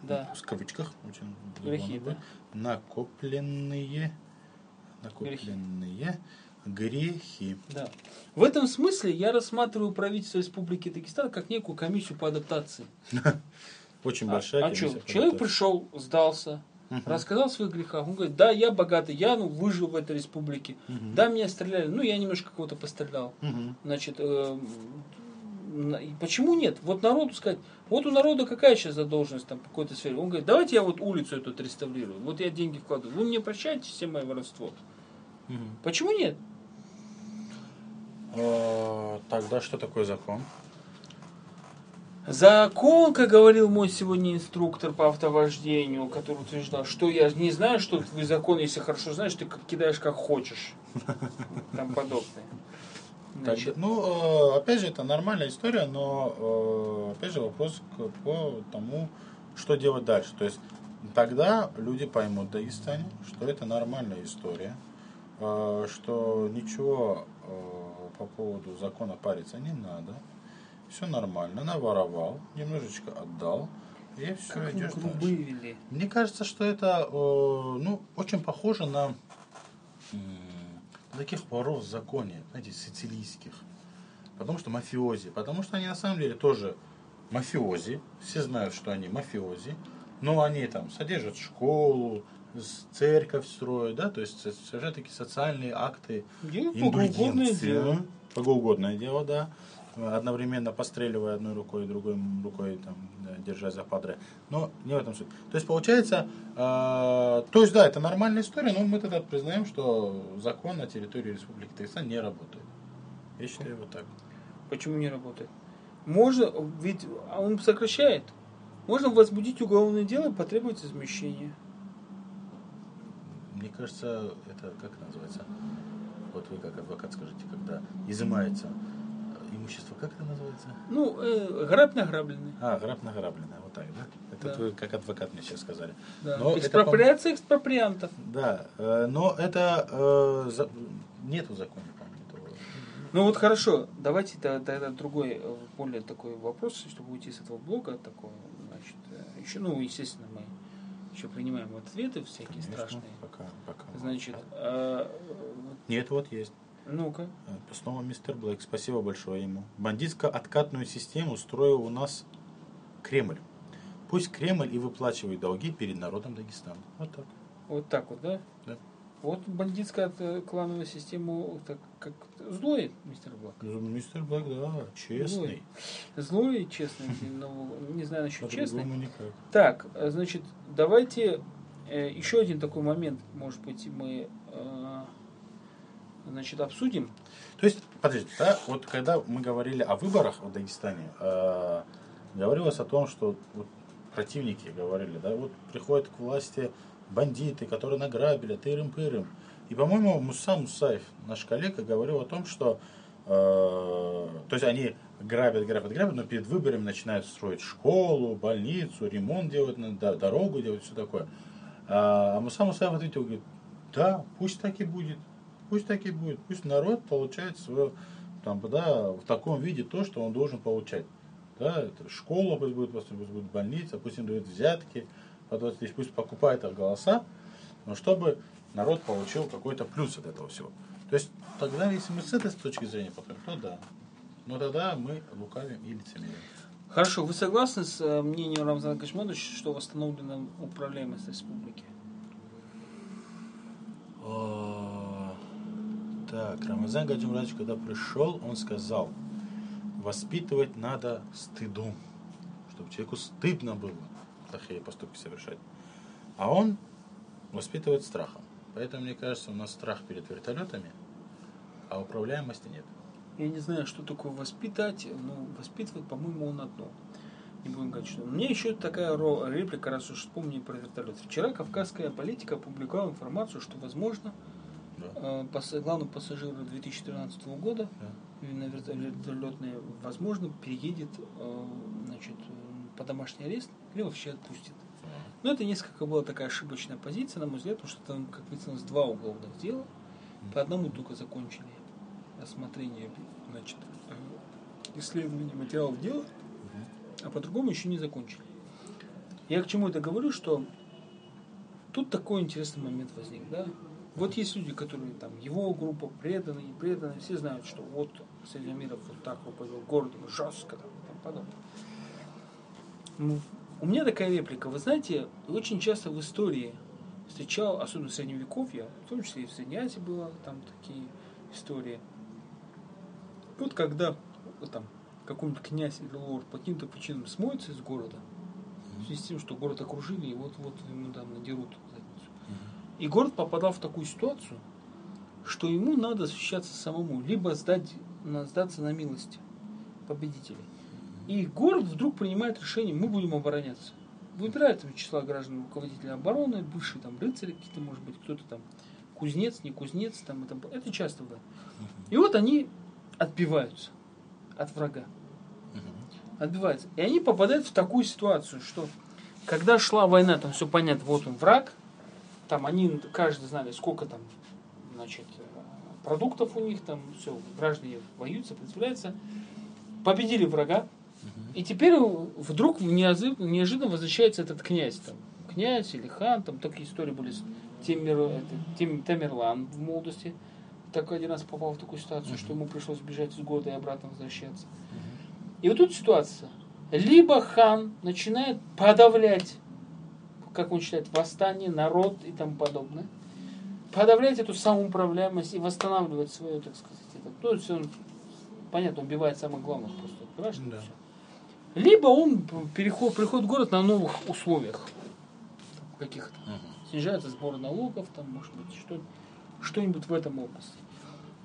[SPEAKER 1] Да.
[SPEAKER 2] в кавычках очень
[SPEAKER 1] Грехи,
[SPEAKER 2] забавно, накопленные, накопленные грехи.
[SPEAKER 1] Да. В этом смысле я рассматриваю правительство Республики Дагестан как некую комиссию по адаптации.
[SPEAKER 2] Очень
[SPEAKER 1] А,
[SPEAKER 2] большая.
[SPEAKER 1] а
[SPEAKER 2] комиссия
[SPEAKER 1] чё?
[SPEAKER 2] по
[SPEAKER 1] Человек пришел, сдался,
[SPEAKER 2] Мгм.
[SPEAKER 1] рассказал о своих грехах. Он говорит, да, я богатый, я ну, выжил в этой республике.
[SPEAKER 2] Мгм.
[SPEAKER 1] Да, меня стреляли, ну, я немножко кого-то пострелял.
[SPEAKER 2] Мгм.
[SPEAKER 1] Значит, э, почему нет? Вот народу сказать, вот у народа какая сейчас задолженность там по какой-то сфере? Он говорит, давайте я вот улицу эту отреставрирую, вот я деньги вкладываю. Вы мне прощаете все мое воровство?
[SPEAKER 2] Мгм.
[SPEAKER 1] Почему нет?
[SPEAKER 2] А, Тогда что такое закон?
[SPEAKER 1] Закон, как говорил мой сегодня инструктор по автовождению, который утверждал, что я не знаю, что твой закон, если хорошо знаешь, ты кидаешь как хочешь. Там подобное. Значит,
[SPEAKER 2] ну, э, опять же, это нормальная история, но, э, опять же, вопрос к- по тому, что делать дальше. То есть, тогда люди поймут в Дагестане, что это нормальная история, э, что ничего э, по поводу закона париться не надо, все нормально, наворовал, немножечко отдал, и все,
[SPEAKER 1] как
[SPEAKER 2] идешь дальше.
[SPEAKER 1] вели.
[SPEAKER 2] Мне кажется, что это э, ну, очень похоже на таких воров в законе, знаете, сицилийских. Потому что мафиози. Потому что они на самом деле тоже мафиози. Все знают, что они мафиози. Но они там содержат школу, церковь строят, да, то есть совершают такие социальные акты индульгенции.
[SPEAKER 1] дело.
[SPEAKER 2] Богоугодное дело, да. Одновременно постреливая одной рукой, другой рукой там, да, держа за падре. Но не в этом суть. То есть получается, э, то есть да, это нормальная история, но мы тогда признаем, что закон на территории Республики Дагестан не работает. Я считаю вот так.
[SPEAKER 1] Почему не работает? Можно, ведь он сокращает. Можно возбудить уголовное дело и потребовать измещения.
[SPEAKER 2] Мне кажется, это как это называется? Вот вы как адвокат скажите, когда изымается э, имущество, как это называется?
[SPEAKER 1] Ну, э, грабь награбленный.
[SPEAKER 2] А, граб награбленное, вот так, да? Это
[SPEAKER 1] Да.
[SPEAKER 2] вы как адвокат мне сейчас сказали.
[SPEAKER 1] Да.
[SPEAKER 2] Но это,
[SPEAKER 1] Экспроприация экспроприантов.
[SPEAKER 2] Да, э, но это э, за- нету в законе, по-моему.
[SPEAKER 1] Ну вот хорошо, давайте тогда другой, э, более такой вопрос, чтобы уйти с этого блога такого, значит, э, еще, ну, естественно, еще принимаем ответы всякие
[SPEAKER 2] Конечно,
[SPEAKER 1] страшные.
[SPEAKER 2] Пока, пока.
[SPEAKER 1] Значит, э,
[SPEAKER 2] Нет, вот есть.
[SPEAKER 1] ну-ка,
[SPEAKER 2] Э, Снова мистер Блэк, спасибо большое ему. Бандитско-откатную систему устроил у нас Кремль. Пусть Кремль и выплачивает долги перед народом Дагестана. Вот так.
[SPEAKER 1] вот так вот, да?
[SPEAKER 2] Да.
[SPEAKER 1] Вот бандитская э, клановая система, так как злой, мистер Блак.
[SPEAKER 2] Ну, Мистер Блэк, да, честный.
[SPEAKER 1] Злой и честный, ну, не знаю насчет честный.
[SPEAKER 2] Никак.
[SPEAKER 1] Так, э, значит, давайте э, еще один такой момент, может быть, мы э, значит, обсудим.
[SPEAKER 2] То есть, подождите, да, вот когда мы говорили о выборах в Дагестане, э, говорилось о том, что вот противники говорили, да, вот приходят к власти бандиты, которые награбили, тырым-пырым. И, по-моему, Муса Мусаев, наш коллега, говорил о том, что э, то есть они грабят, грабят, грабят, но перед выборами начинают строить школу, больницу, ремонт делать, на- дорогу делать, все такое. А Муса Мусаев ответил, говорит, да, пусть так и будет. Пусть так и будет. Пусть народ получает свое, там, да, в таком виде то, что он должен получать. Да, это школа пусть будет, пусть будет больница, пусть им дают взятки по 20 тысяч, пусть покупает их голоса, но чтобы народ получил какой-то плюс от этого всего. То есть тогда, если мы с этой точки зрения подходим, то да. Но тогда мы лукавим и лицемерим.
[SPEAKER 1] Хорошо, вы согласны с э, мнением Рамзана Кашмановича, что восстановлена управляемость республики?
[SPEAKER 2] Так, Рамазан Гаджимрадович, когда пришел, он сказал, воспитывать надо стыдом, чтобы человеку стыдно было плохие поступки совершать. А он воспитывает страхом. Поэтому, мне кажется, у нас страх перед вертолетами, а управляемости нет.
[SPEAKER 1] Я не знаю, что такое воспитать, но воспитывать, по-моему, он одно. Не будем говорить, что. Мне еще такая реплика, раз уж вспомнили про вертолет. Вчера кавказская политика опубликовала информацию, что, возможно,
[SPEAKER 2] Да.
[SPEAKER 1] э, пас- главный пассажир 2013 года
[SPEAKER 2] Да.
[SPEAKER 1] на верто- вертолетный, возможно, переедет э, значит, по домашний арест или вообще отпустит. Но это несколько была такая ошибочная позиция, на мой взгляд, потому что там, как выяснилось, два уголовных дела. По одному только закончили рассмотрение значит, э, исследования материалов дела, а по другому еще не закончили. Я к чему это говорю, что тут такой интересный момент возник, да? Вот есть люди, которые там, его группа преданы, не преданы, все знают, что вот Сельямиров вот так руководил городом, жестко там, и тому подобное. У меня такая реплика. Вы знаете, очень часто в истории встречал, особенно в Средневековье, в том числе и в Средней Азии было там такие истории. Вот когда вот там какой-нибудь князь или лорд по каким-то причинам смоется из города, в связи с тем, что город окружили, и вот-вот ему там надерут задницу. И город попадал в такую ситуацию, что ему надо защищаться самому, либо сдать, сдаться на милость победителей. И город вдруг принимает решение, мы будем обороняться. Выбирает там числа граждан руководителя обороны, бывшие там рыцари какие-то, может быть, кто-то там кузнец, не кузнец, там это, это часто бывает. И вот они отбиваются от врага. Отбиваются. И они попадают в такую ситуацию, что когда шла война, там все понятно, вот он враг, там они, каждый знали, сколько там, значит, продуктов у них, там все, граждане воюют, сопротивляются, победили врага, и теперь вдруг неожиданно, возвращается этот князь, там, князь или хан, там такие истории были с Темир, это, Тем, Тамерлан в молодости, так один раз попал в такую ситуацию, что ему пришлось бежать из города и обратно возвращаться. И вот тут ситуация. Либо хан начинает подавлять, как он считает, восстание, народ и тому подобное, подавлять эту самоуправляемость и восстанавливать свое, так сказать, это. То есть он, понятно, убивает самых главных просто граждан.
[SPEAKER 2] Да.
[SPEAKER 1] Либо он переход, приходит в город на новых условиях каких-то. Снижается сбор налогов, там, может быть, что, что-нибудь в этом области.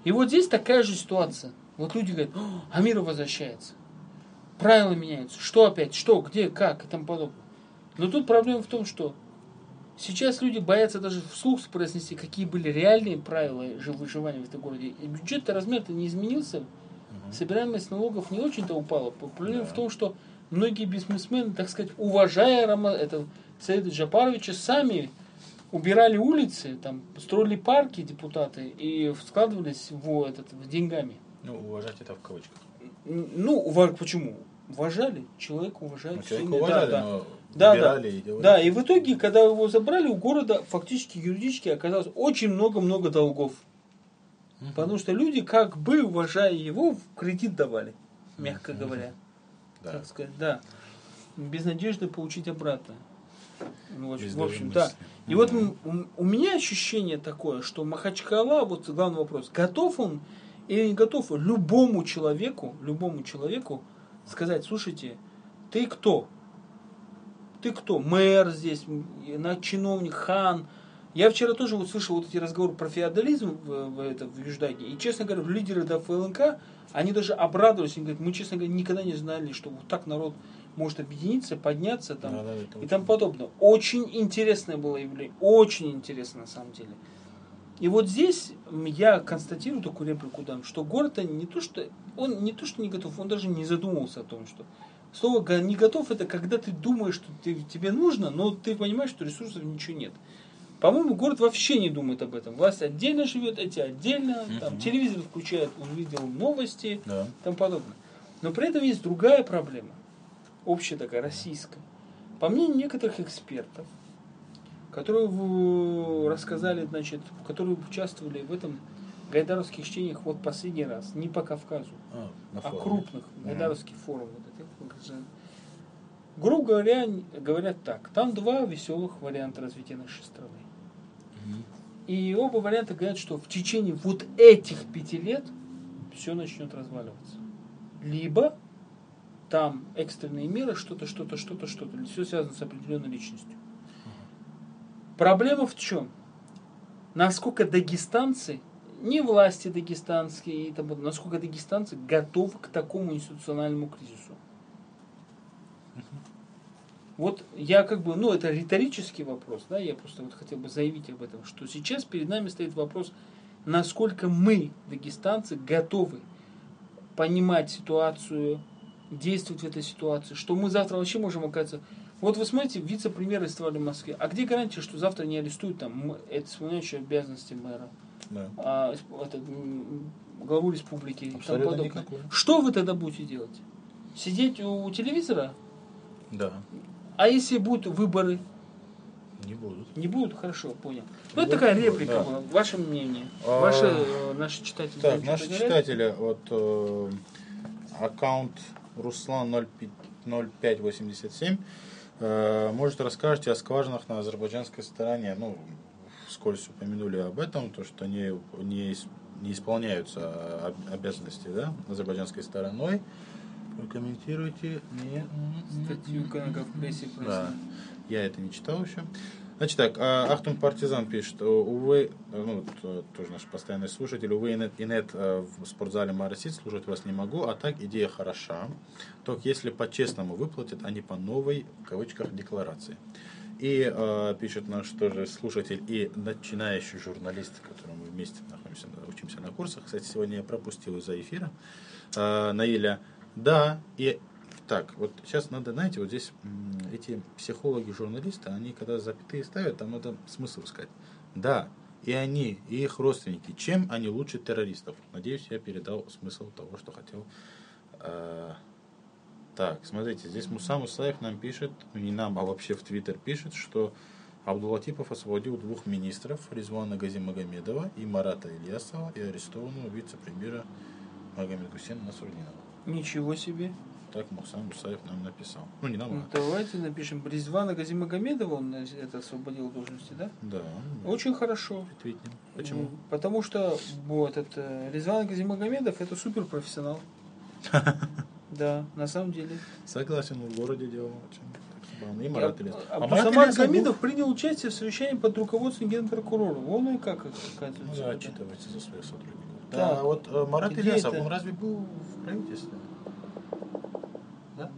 [SPEAKER 1] И вот здесь такая же ситуация. Вот люди говорят, «О, а мир возвращается. Правила меняются. Что опять? Что? Где? Как? И тому подобное. Но тут проблема в том, что сейчас люди боятся даже вслух произнести, какие были реальные правила жи- выживания в этом городе. И бюджет-то размер-то не изменился. Собираемость налогов не очень-то упала. Проблема в том, что многие бизнесмены, так сказать, уважая Рама, это, Саида Джапаровича, сами убирали улицы, там, строили парки депутаты и складывались в, этот, в деньгами.
[SPEAKER 2] Ну, уважать это в кавычках.
[SPEAKER 1] Ну, ува- почему? Уважали. Человек уважает.
[SPEAKER 2] Ну, человека уважали,
[SPEAKER 1] да, да.
[SPEAKER 2] но
[SPEAKER 1] Да,
[SPEAKER 2] убирали
[SPEAKER 1] да.
[SPEAKER 2] и делали.
[SPEAKER 1] Да, и в итоге, когда его забрали, у города фактически юридически оказалось очень много-много долгов. Потому что люди, как бы, уважая его, в кредит давали, мягко говоря.
[SPEAKER 2] Да.
[SPEAKER 1] Так сказать, да. Без надежды получить обратно. Ну, в
[SPEAKER 2] Без
[SPEAKER 1] общем, в общем, да. И вот у, у меня ощущение такое, что Махачкала, вот главный вопрос, готов он или не готов любому человеку, любому человеку сказать, слушайте, ты кто? Ты кто? Мэр здесь, чиновник, хан. Я вчера тоже вот слышал вот эти разговоры про феодализм в, в, это, в Юждаге. И, честно говоря, лидеры ФЛНК, они даже обрадовались. Они говорят, мы, честно говоря, никогда не знали, что вот так народ может объединиться, подняться там,
[SPEAKER 2] Да, да,
[SPEAKER 1] и
[SPEAKER 2] очень-
[SPEAKER 1] тому подобное. Очень интересное было явление. Очень интересно на самом деле. И вот здесь я констатирую такую реплику дам, что город не то, что он не то, что не готов, он даже не задумывался о том, что слово не готов это когда ты думаешь, что ты- тебе нужно, но ты понимаешь, что ресурсов ничего нет. По-моему, город вообще не думает об этом. Власть отдельно живет, эти отдельно, там, телевизор включает, увидел новости,
[SPEAKER 2] Да.
[SPEAKER 1] тому подобное. Но при этом есть другая проблема, общая такая, российская. По мнению некоторых экспертов, которые рассказали, значит, которые участвовали в этом гайдаровских чтениях вот последний раз, не по Кавказу,
[SPEAKER 2] А,
[SPEAKER 1] а крупных гайдаровских форумах. Вот этих, Грубо говоря, говорят так, там два веселых варианта развития нашей страны. И оба варианта говорят, что в течение вот этих пяти лет все начнет разваливаться. Либо там экстренные меры, что-то, что-то, что-то, что-то. Все связано с определенной личностью. Проблема в чем? Насколько дагестанцы, не власти дагестанские, насколько дагестанцы готовы к такому институциональному кризису. Вот я как бы, ну это риторический вопрос, да, я просто вот хотел бы заявить об этом, что сейчас перед нами стоит вопрос, насколько мы, дагестанцы, готовы понимать ситуацию, действовать в этой ситуации, что мы завтра вообще можем оказаться... Вот вы смотрите, вице-премьер арестовали в Москве. А где гарантия, что завтра не арестуют там это исполняющие обязанности мэра,
[SPEAKER 2] Да.
[SPEAKER 1] а, м, главу республики и тому
[SPEAKER 2] Абсолютно
[SPEAKER 1] подобное?
[SPEAKER 2] никакой.
[SPEAKER 1] Что вы тогда будете делать? Сидеть у телевизора?
[SPEAKER 2] Да.
[SPEAKER 1] А если будут выборы?
[SPEAKER 2] Не будут.
[SPEAKER 1] Не будут? Хорошо, понял. Ну, это такая
[SPEAKER 2] да.
[SPEAKER 1] реплика была. Ваше мнение.
[SPEAKER 2] А,
[SPEAKER 1] Ваши, э, наши читатели.
[SPEAKER 2] Так, наши читатели, вот э, аккаунт Руслан 05 0587, э, может расскажете о скважинах на азербайджанской стороне, ну, вскользь упомянули об этом, то, что не, ис- не исполняются об- обязанности, да, азербайджанской стороной. Прокомментируйте. Не-
[SPEAKER 1] Статью Канага в прессе
[SPEAKER 2] Да, я это не читал еще. Значит так, а, Ахтум Партизан пишет, увы, ну, т- тоже наш постоянный слушатель, увы, инет, инет э, в спортзале Марасит служить вас не могу, а так идея хороша, только если по-честному выплатят, а не по новой, в кавычках, декларации. И э, пишет наш тоже слушатель и начинающий журналист, с которым мы вместе находимся, учимся на курсах. Кстати, сегодня я пропустил из-за эфира. Э, Наиля, да, и так, вот сейчас надо, знаете, вот здесь эти психологи, журналисты, они когда запятые ставят, там надо смысл искать. Да, и они, и их родственники, чем они лучше террористов? Надеюсь, я передал смысл того, что хотел. Э, Так, смотрите, здесь Муса Мусаев нам пишет, не нам, а вообще в Твиттер пишет, что Абдулатипов освободил двух министров, Резвана Газимагомедова и Марата Ильясова, и арестованного вице-премьера Магомед Гусейна Насурдинова.
[SPEAKER 1] Ничего себе.
[SPEAKER 2] Так Муса Мусаев нам написал. Ну, не нам,
[SPEAKER 1] Ну,
[SPEAKER 2] а...
[SPEAKER 1] давайте напишем. Бризвана Газимагомедова он э, это освободил должности, да?
[SPEAKER 2] Да.
[SPEAKER 1] Очень хорошо.
[SPEAKER 2] Ретвитнем. Почему?
[SPEAKER 1] Потому что вот этот э, Резван Газимагомедов это супер профессионал. Да, на самом деле.
[SPEAKER 2] Согласен, в городе делал очень. И Марат Ильясов.
[SPEAKER 1] А
[SPEAKER 2] Ильясов был-
[SPEAKER 1] Гамидов принял участие в совещании под руководством генпрокурора. Вон и как
[SPEAKER 2] Ну
[SPEAKER 1] оказывается.
[SPEAKER 2] да,
[SPEAKER 1] да.
[SPEAKER 2] отчитывается за своих сотрудников.
[SPEAKER 1] Так.
[SPEAKER 2] Да, а вот э, Марат
[SPEAKER 1] Где
[SPEAKER 2] Ильясов,
[SPEAKER 1] это?
[SPEAKER 2] он разве был в правительстве? Да?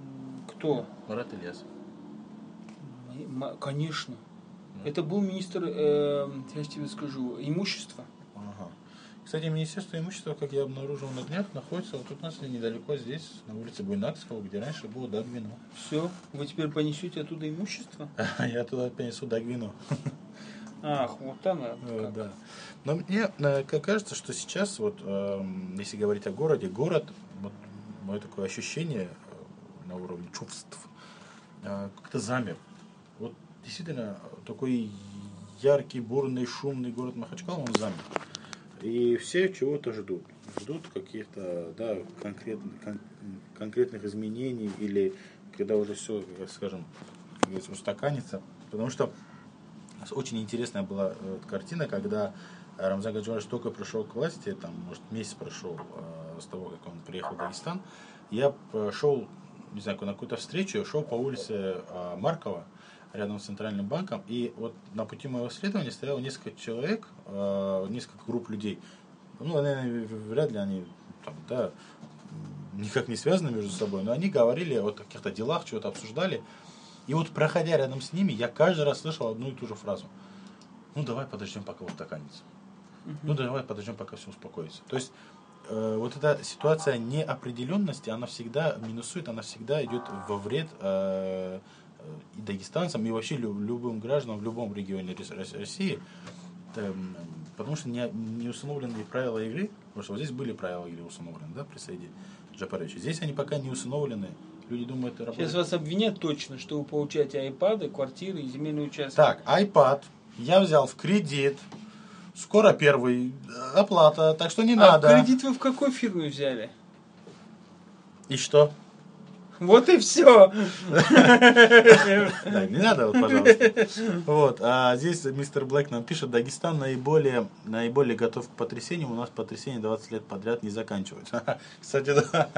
[SPEAKER 1] Кто?
[SPEAKER 2] Марат Ильясов.
[SPEAKER 1] М- Конечно. Это был министр, э, я тебе скажу, имущества.
[SPEAKER 2] Ага. Кстати, Министерство имущества, как я обнаружил на днях, находится вот тут у нас недалеко здесь, на улице Буйнакского, где раньше было Дагвино.
[SPEAKER 1] Все, вы теперь понесете оттуда имущество?
[SPEAKER 2] Я туда принесу Дагвино.
[SPEAKER 1] Ах, вот она.
[SPEAKER 2] Э,
[SPEAKER 1] как.
[SPEAKER 2] Да. Но мне э, кажется, что сейчас, вот, эм, если говорить о городе, город, вот, мое такое ощущение э, на уровне чувств, как-то замер. Вот действительно такой яркий, бурный, шумный город Махачкала, он замер. И все чего-то ждут. Ждут каких-то да, конкретных, кон- конкретных изменений или когда уже все, скажем, устаканится. Потому что очень интересная была э, вот картина, когда э, Рамзан Гаджиевич только пришел к власти, там, может, месяц прошел э, с того, как он приехал в Дагестан. Я шел, не знаю, на какую-то встречу, шел по улице э, Маркова, рядом с Центральным банком, и вот на пути моего следования стояло несколько человек, э, несколько групп людей. Ну, наверное, вряд ли они там, да, никак не связаны между собой, но они говорили о каких-то делах, чего-то обсуждали. И вот проходя рядом с ними, я каждый раз слышал одну и ту же фразу. Ну давай подождем, пока устаканится. Ну давай подождем, пока все успокоится. То есть э, вот эта ситуация неопределенности, она всегда минусует, она всегда идет во вред э, э, и дагестанцам, и вообще лю- любым гражданам в любом регионе Рос- Рос- России. Эм, потому что не, не установлены правила игры, потому что вот здесь были правила игры установлены, да, при Саиде Джапаровиче. Здесь они пока не установлены. Люди думают, это
[SPEAKER 1] Сейчас
[SPEAKER 2] работает.
[SPEAKER 1] вас обвинят точно, что вы получаете айпады, квартиры и земельные участки.
[SPEAKER 2] Так, iPad я взял в кредит. Скоро первый оплата, так что не
[SPEAKER 1] а
[SPEAKER 2] надо.
[SPEAKER 1] кредит вы в какой фирме взяли?
[SPEAKER 2] И что?
[SPEAKER 1] Вот и все.
[SPEAKER 2] Да, не надо, вот, пожалуйста. Вот, а здесь мистер Блэк нам пишет, Дагестан наиболее, наиболее готов к потрясению, у нас потрясения 20 лет подряд не заканчиваются. Кстати, да,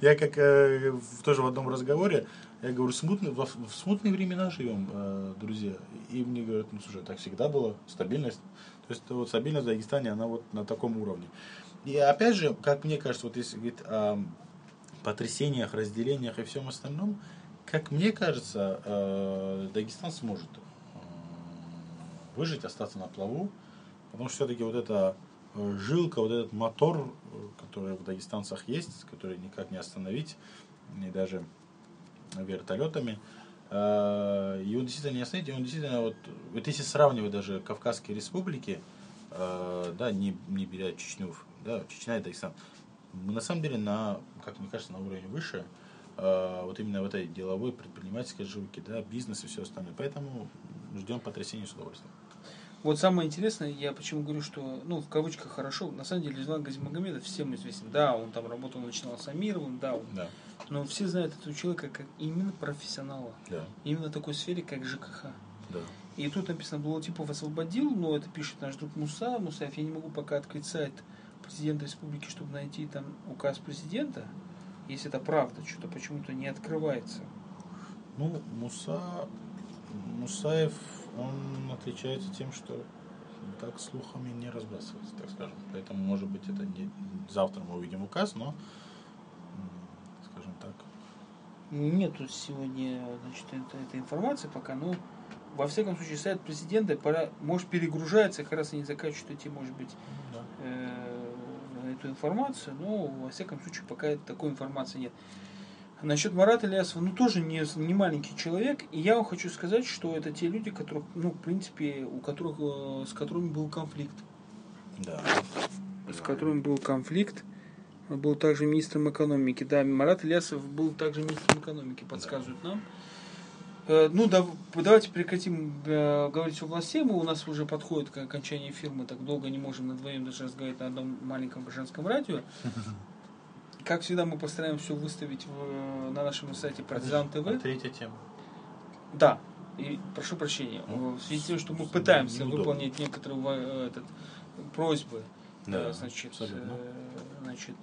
[SPEAKER 2] я как э, тоже в одном разговоре, я говорю, смутные, в, смутные времена живем, э, друзья. И мне говорят, ну слушай, так всегда было, стабильность. То есть вот стабильность в Дагестане, она вот на таком уровне. И опять же, как мне кажется, вот если говорить о потрясениях, разделениях и всем остальном, как мне кажется, э, Дагестан сможет э, выжить, остаться на плаву, потому что все-таки вот эта э, жилка, вот этот мотор, который в дагестанцах есть, который никак не остановить, и даже вертолетами, и он действительно не остановить, и он действительно, вот, вот если сравнивать даже Кавказские республики, да, не, не беря Чечню, да, Чечня и Дагестан, на самом деле на, как мне кажется, на уровне выше, э, вот именно в этой деловой предпринимательской жилке, да, бизнес и все остальное. Поэтому ждем потрясений с удовольствием.
[SPEAKER 1] Вот самое интересное, я почему говорю, что, ну, в кавычках хорошо, на самом деле Резван Газимагомедов всем известен. Да, он там работал, начинал с Амировым, да, он-
[SPEAKER 2] Да,
[SPEAKER 1] но все знают этого человека как именно профессионала.
[SPEAKER 2] да,
[SPEAKER 1] Именно в такой сфере, как ЖКХ.
[SPEAKER 2] да.
[SPEAKER 1] И тут написано, Блатипов освободил, но это пишет наш друг Муса. Мусаев, я не могу пока открыть сайт президента республики, чтобы найти там указ президента. Если это правда, что-то почему-то не открывается.
[SPEAKER 2] Ну, Муса, Мусаев, он отличается тем, что так слухами не разбрасывается, так скажем. Поэтому, может быть, это не завтра мы увидим указ, но, скажем так,
[SPEAKER 1] Нету сегодня значит, это, этой информации пока, но во всяком случае сайт президента пора, может перегружается, как раз они заканчивают идти, может быть,
[SPEAKER 2] да.
[SPEAKER 1] э, эту информацию, но во всяком случае пока такой информации нет. Насчет Марата Ильясова, ну тоже не, не маленький человек, и я вам хочу сказать, что это те люди, которых, ну, в принципе, у которых, э, с которыми был конфликт.
[SPEAKER 2] Да.
[SPEAKER 1] С которыми был конфликт. Он был также министром экономики. Да, Марат Ильясов был также министром экономики, подсказывают нам. Э, Ну, да, давайте прекратим э, говорить о властях. Мы у нас уже подходит к окончанию эфира. Мы так долго не можем на вдвоем даже разговаривать на одном маленьком женском радио. Как всегда, мы постараемся все выставить в- на нашем сайте Партизан
[SPEAKER 2] А
[SPEAKER 1] ТВ.
[SPEAKER 2] третья тема.
[SPEAKER 1] Да. И прошу прощения.
[SPEAKER 2] Ну,
[SPEAKER 1] В связи с тем, что мы пытаемся
[SPEAKER 2] неудобно.
[SPEAKER 1] выполнить некоторые э, этот, просьбы,
[SPEAKER 2] Да,
[SPEAKER 1] э, значит,
[SPEAKER 2] абсолютно.
[SPEAKER 1] значит,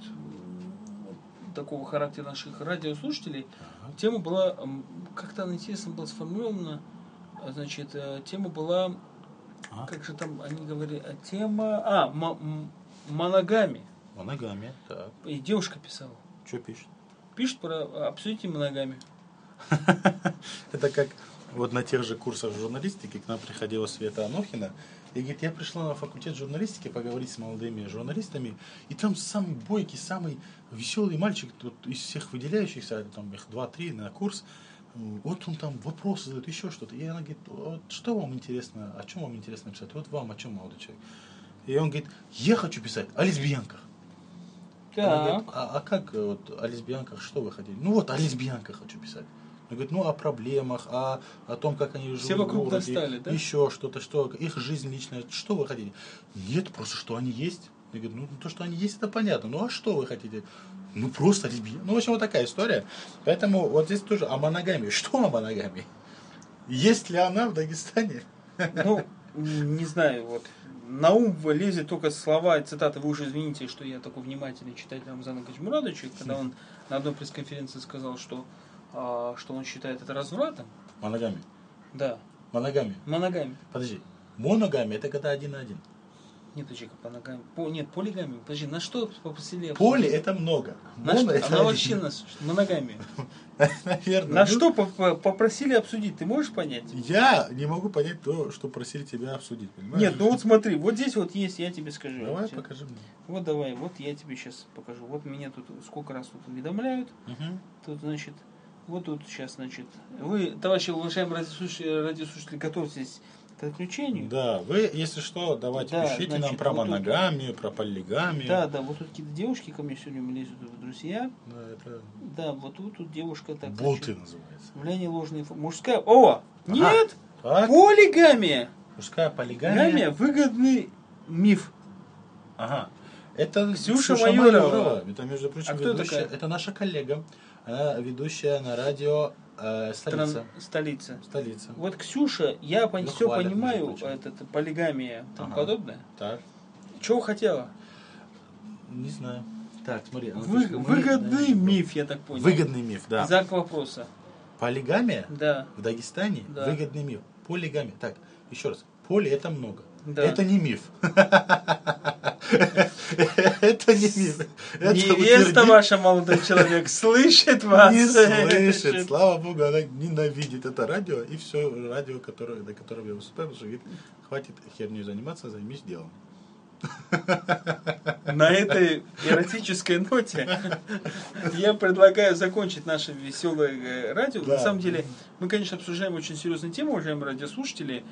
[SPEAKER 1] такого характера наших радиослушателей,
[SPEAKER 2] Ага.
[SPEAKER 1] тема была, как-то она интересно была сформулирована, значит, э, тема была,
[SPEAKER 2] А?
[SPEAKER 1] как же там они говорили, а, тема, а, м- моногами.
[SPEAKER 2] Моногамия, так.
[SPEAKER 1] И девушка писала.
[SPEAKER 2] Что пишет?
[SPEAKER 1] Пишет про обсудите моногами.
[SPEAKER 2] Это как вот на тех же курсах журналистики к нам приходила Света Анохина и говорит, я пришла на факультет журналистики поговорить с молодыми журналистами, и там самый бойкий, самый веселый мальчик тут из всех выделяющихся, там их два-три на курс, вот он там вопросы задает, еще что-то. И она говорит, вот что вам интересно, о чем вам интересно писать? Вот вам, о чем молодой человек? И он говорит, я хочу писать о лесбиянках. Она говорит,
[SPEAKER 1] Так.
[SPEAKER 2] а, а как вот о лесбиянках, что вы хотите? Ну вот о лесбиянках хочу писать. Он говорит, ну о проблемах, о, о том, как они живут
[SPEAKER 1] Все вокруг
[SPEAKER 2] в городе,
[SPEAKER 1] достали, да?
[SPEAKER 2] еще что-то, что их жизнь личная, что вы хотите? Нет, просто что они есть. Я говорю, ну то, что они есть, это понятно. Ну а что вы хотите? Ну просто лесбиян. Ну в общем вот такая история. Поэтому вот здесь тоже о моногамии. Что о моногамии? Есть ли она в Дагестане?
[SPEAKER 1] Ну, не знаю, вот. На ум лезет только слова и цитаты. Вы уже извините, что я такой внимательный читатель Рамзана Качмурадовича, когда он на одной пресс-конференции сказал, что, что он считает это развратом.
[SPEAKER 2] Моногамия.
[SPEAKER 1] Да,
[SPEAKER 2] Моногамия.
[SPEAKER 1] моногами.
[SPEAKER 2] Подожди. Моногамия это когда один на один.
[SPEAKER 1] Нет, подожди, по ногам. По, нет, полигами. Подожди, на что попросили?
[SPEAKER 2] Поле это много.
[SPEAKER 1] На
[SPEAKER 2] Моно
[SPEAKER 1] что?
[SPEAKER 2] это
[SPEAKER 1] Она
[SPEAKER 2] один.
[SPEAKER 1] вообще нас моногами.
[SPEAKER 2] Наверное.
[SPEAKER 1] На
[SPEAKER 2] Ну,
[SPEAKER 1] что по- по- попросили обсудить? Ты можешь понять?
[SPEAKER 2] Я не могу понять то, что просили тебя обсудить, понимаешь?
[SPEAKER 1] Нет, ну вот смотри, вот здесь вот есть, я тебе скажу.
[SPEAKER 2] Давай,
[SPEAKER 1] Вот,
[SPEAKER 2] покажи мне.
[SPEAKER 1] Вот давай, вот я тебе сейчас покажу. Вот меня тут сколько раз тут уведомляют.
[SPEAKER 2] Мгм.
[SPEAKER 1] Тут, значит, вот тут сейчас, значит, вы, товарищи уважаемые радиослушатели, радиослушатели готовьтесь к отключению.
[SPEAKER 2] Да, вы, если что, давайте
[SPEAKER 1] Да,
[SPEAKER 2] пишите нам
[SPEAKER 1] значит,
[SPEAKER 2] про
[SPEAKER 1] вот тут-
[SPEAKER 2] моногамию, про полигамию.
[SPEAKER 1] Да, да, вот тут какие-то девушки ко мне сегодня лезут в друзья.
[SPEAKER 2] Да, это
[SPEAKER 1] Да, вот тут, тут девушка так.
[SPEAKER 2] боты
[SPEAKER 1] значит,
[SPEAKER 2] называется.
[SPEAKER 1] Влияние ложной Мужская. О! Нет!
[SPEAKER 2] Так,
[SPEAKER 1] Полигамия!
[SPEAKER 2] мужская полигамия.
[SPEAKER 1] Гамия выгодный миф.
[SPEAKER 2] Ага. Это
[SPEAKER 1] Ксюша Майорова.
[SPEAKER 2] Это, между прочим,
[SPEAKER 1] А кто
[SPEAKER 2] ведущая.
[SPEAKER 1] такая?
[SPEAKER 2] Это наша коллега. Она ведущая на радио э, столица.
[SPEAKER 1] Тран- Столица.
[SPEAKER 2] Столица.
[SPEAKER 1] Вот Ксюша, я
[SPEAKER 2] Её
[SPEAKER 1] все
[SPEAKER 2] хвалят,
[SPEAKER 1] понимаю,
[SPEAKER 2] прочим.
[SPEAKER 1] это, это полигамия и тому
[SPEAKER 2] Ага.
[SPEAKER 1] подобное.
[SPEAKER 2] Так,
[SPEAKER 1] Чего хотела?
[SPEAKER 2] не знаю. Так, смотри.
[SPEAKER 1] Вы-
[SPEAKER 2] пишет, мы-
[SPEAKER 1] выгодный миф, я так понял.
[SPEAKER 2] Выгодный миф, да.
[SPEAKER 1] Знак вопроса.
[SPEAKER 2] Полигамия
[SPEAKER 1] Да.
[SPEAKER 2] в Дагестане
[SPEAKER 1] Да.
[SPEAKER 2] выгодный миф. Полигамия. Так, еще раз. Поле это много.
[SPEAKER 1] Да.
[SPEAKER 2] Это не миф. Это не миф.
[SPEAKER 1] Невеста ваша, молодой человек, слышит вас.
[SPEAKER 2] Не слышит. Слава Богу, она ненавидит это радио и все радио, которое, на котором я выступаю, потому что говорит, хватит херней заниматься, займись делом.
[SPEAKER 1] На этой эротической ноте я предлагаю закончить наше веселое э, радио.
[SPEAKER 2] Да.
[SPEAKER 1] На самом деле, мы, конечно, обсуждаем очень серьезную тему, уважаемые радиослушатели.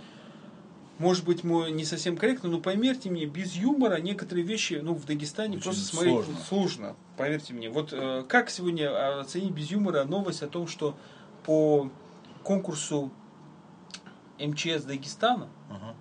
[SPEAKER 1] Может быть, мы не совсем корректно, но поверьте мне, без юмора некоторые вещи ну, в Дагестане
[SPEAKER 2] Очень
[SPEAKER 1] просто смотреть
[SPEAKER 2] сложно.
[SPEAKER 1] сложно. Поверьте мне. Вот э, как сегодня оценить без юмора новость о том, что по конкурсу МЧС Дагестана,
[SPEAKER 2] Ага.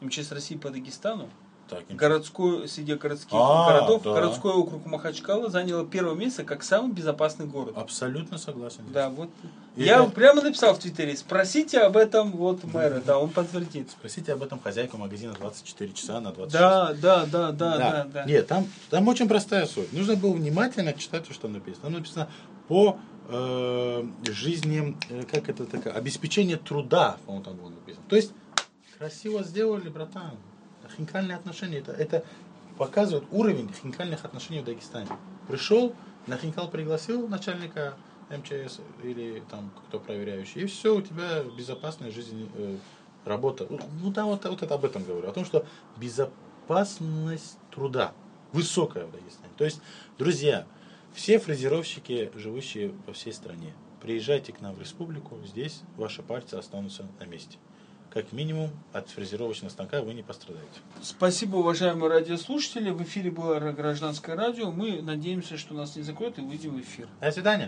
[SPEAKER 1] МЧС России по Дагестану,
[SPEAKER 2] Так,
[SPEAKER 1] городской, среди городских
[SPEAKER 2] А,
[SPEAKER 1] городов,
[SPEAKER 2] да.
[SPEAKER 1] городской округ Махачкала занял первое место как самый безопасный город.
[SPEAKER 2] Абсолютно согласен. здесь.
[SPEAKER 1] Да, вот.
[SPEAKER 2] И
[SPEAKER 1] Я
[SPEAKER 2] это-
[SPEAKER 1] прямо написал в Твиттере, спросите об этом вот мэра, да, он подтвердит.
[SPEAKER 2] Спросите об этом хозяйку магазина 24 часа на 26.
[SPEAKER 1] Да, да, да, да, да, да.
[SPEAKER 2] Нет, там, там очень простая суть. Нужно было внимательно читать то, что там написано. Там написано по э, жизни, э, как это такое, обеспечение труда, по-моему, там было написано. То есть, красиво сделали, братан. Хинкальные отношения, это, это показывает уровень хинкальных отношений в Дагестане. Пришел, на хинкал пригласил начальника МЧС или там кто проверяющий, и все, у тебя безопасная жизнь, э, работа. Ну да, вот, вот это об этом говорю. О том, что безопасность труда высокая в Дагестане. То есть, друзья, все фрезеровщики, живущие по всей стране, приезжайте к нам в республику, здесь ваши партии останутся на месте. Как минимум, от фрезеровочного станка вы не пострадаете.
[SPEAKER 1] Спасибо, уважаемые радиослушатели. В эфире было гражданское радио. Мы надеемся, что нас не закроют и выйдем в эфир.
[SPEAKER 2] До свидания.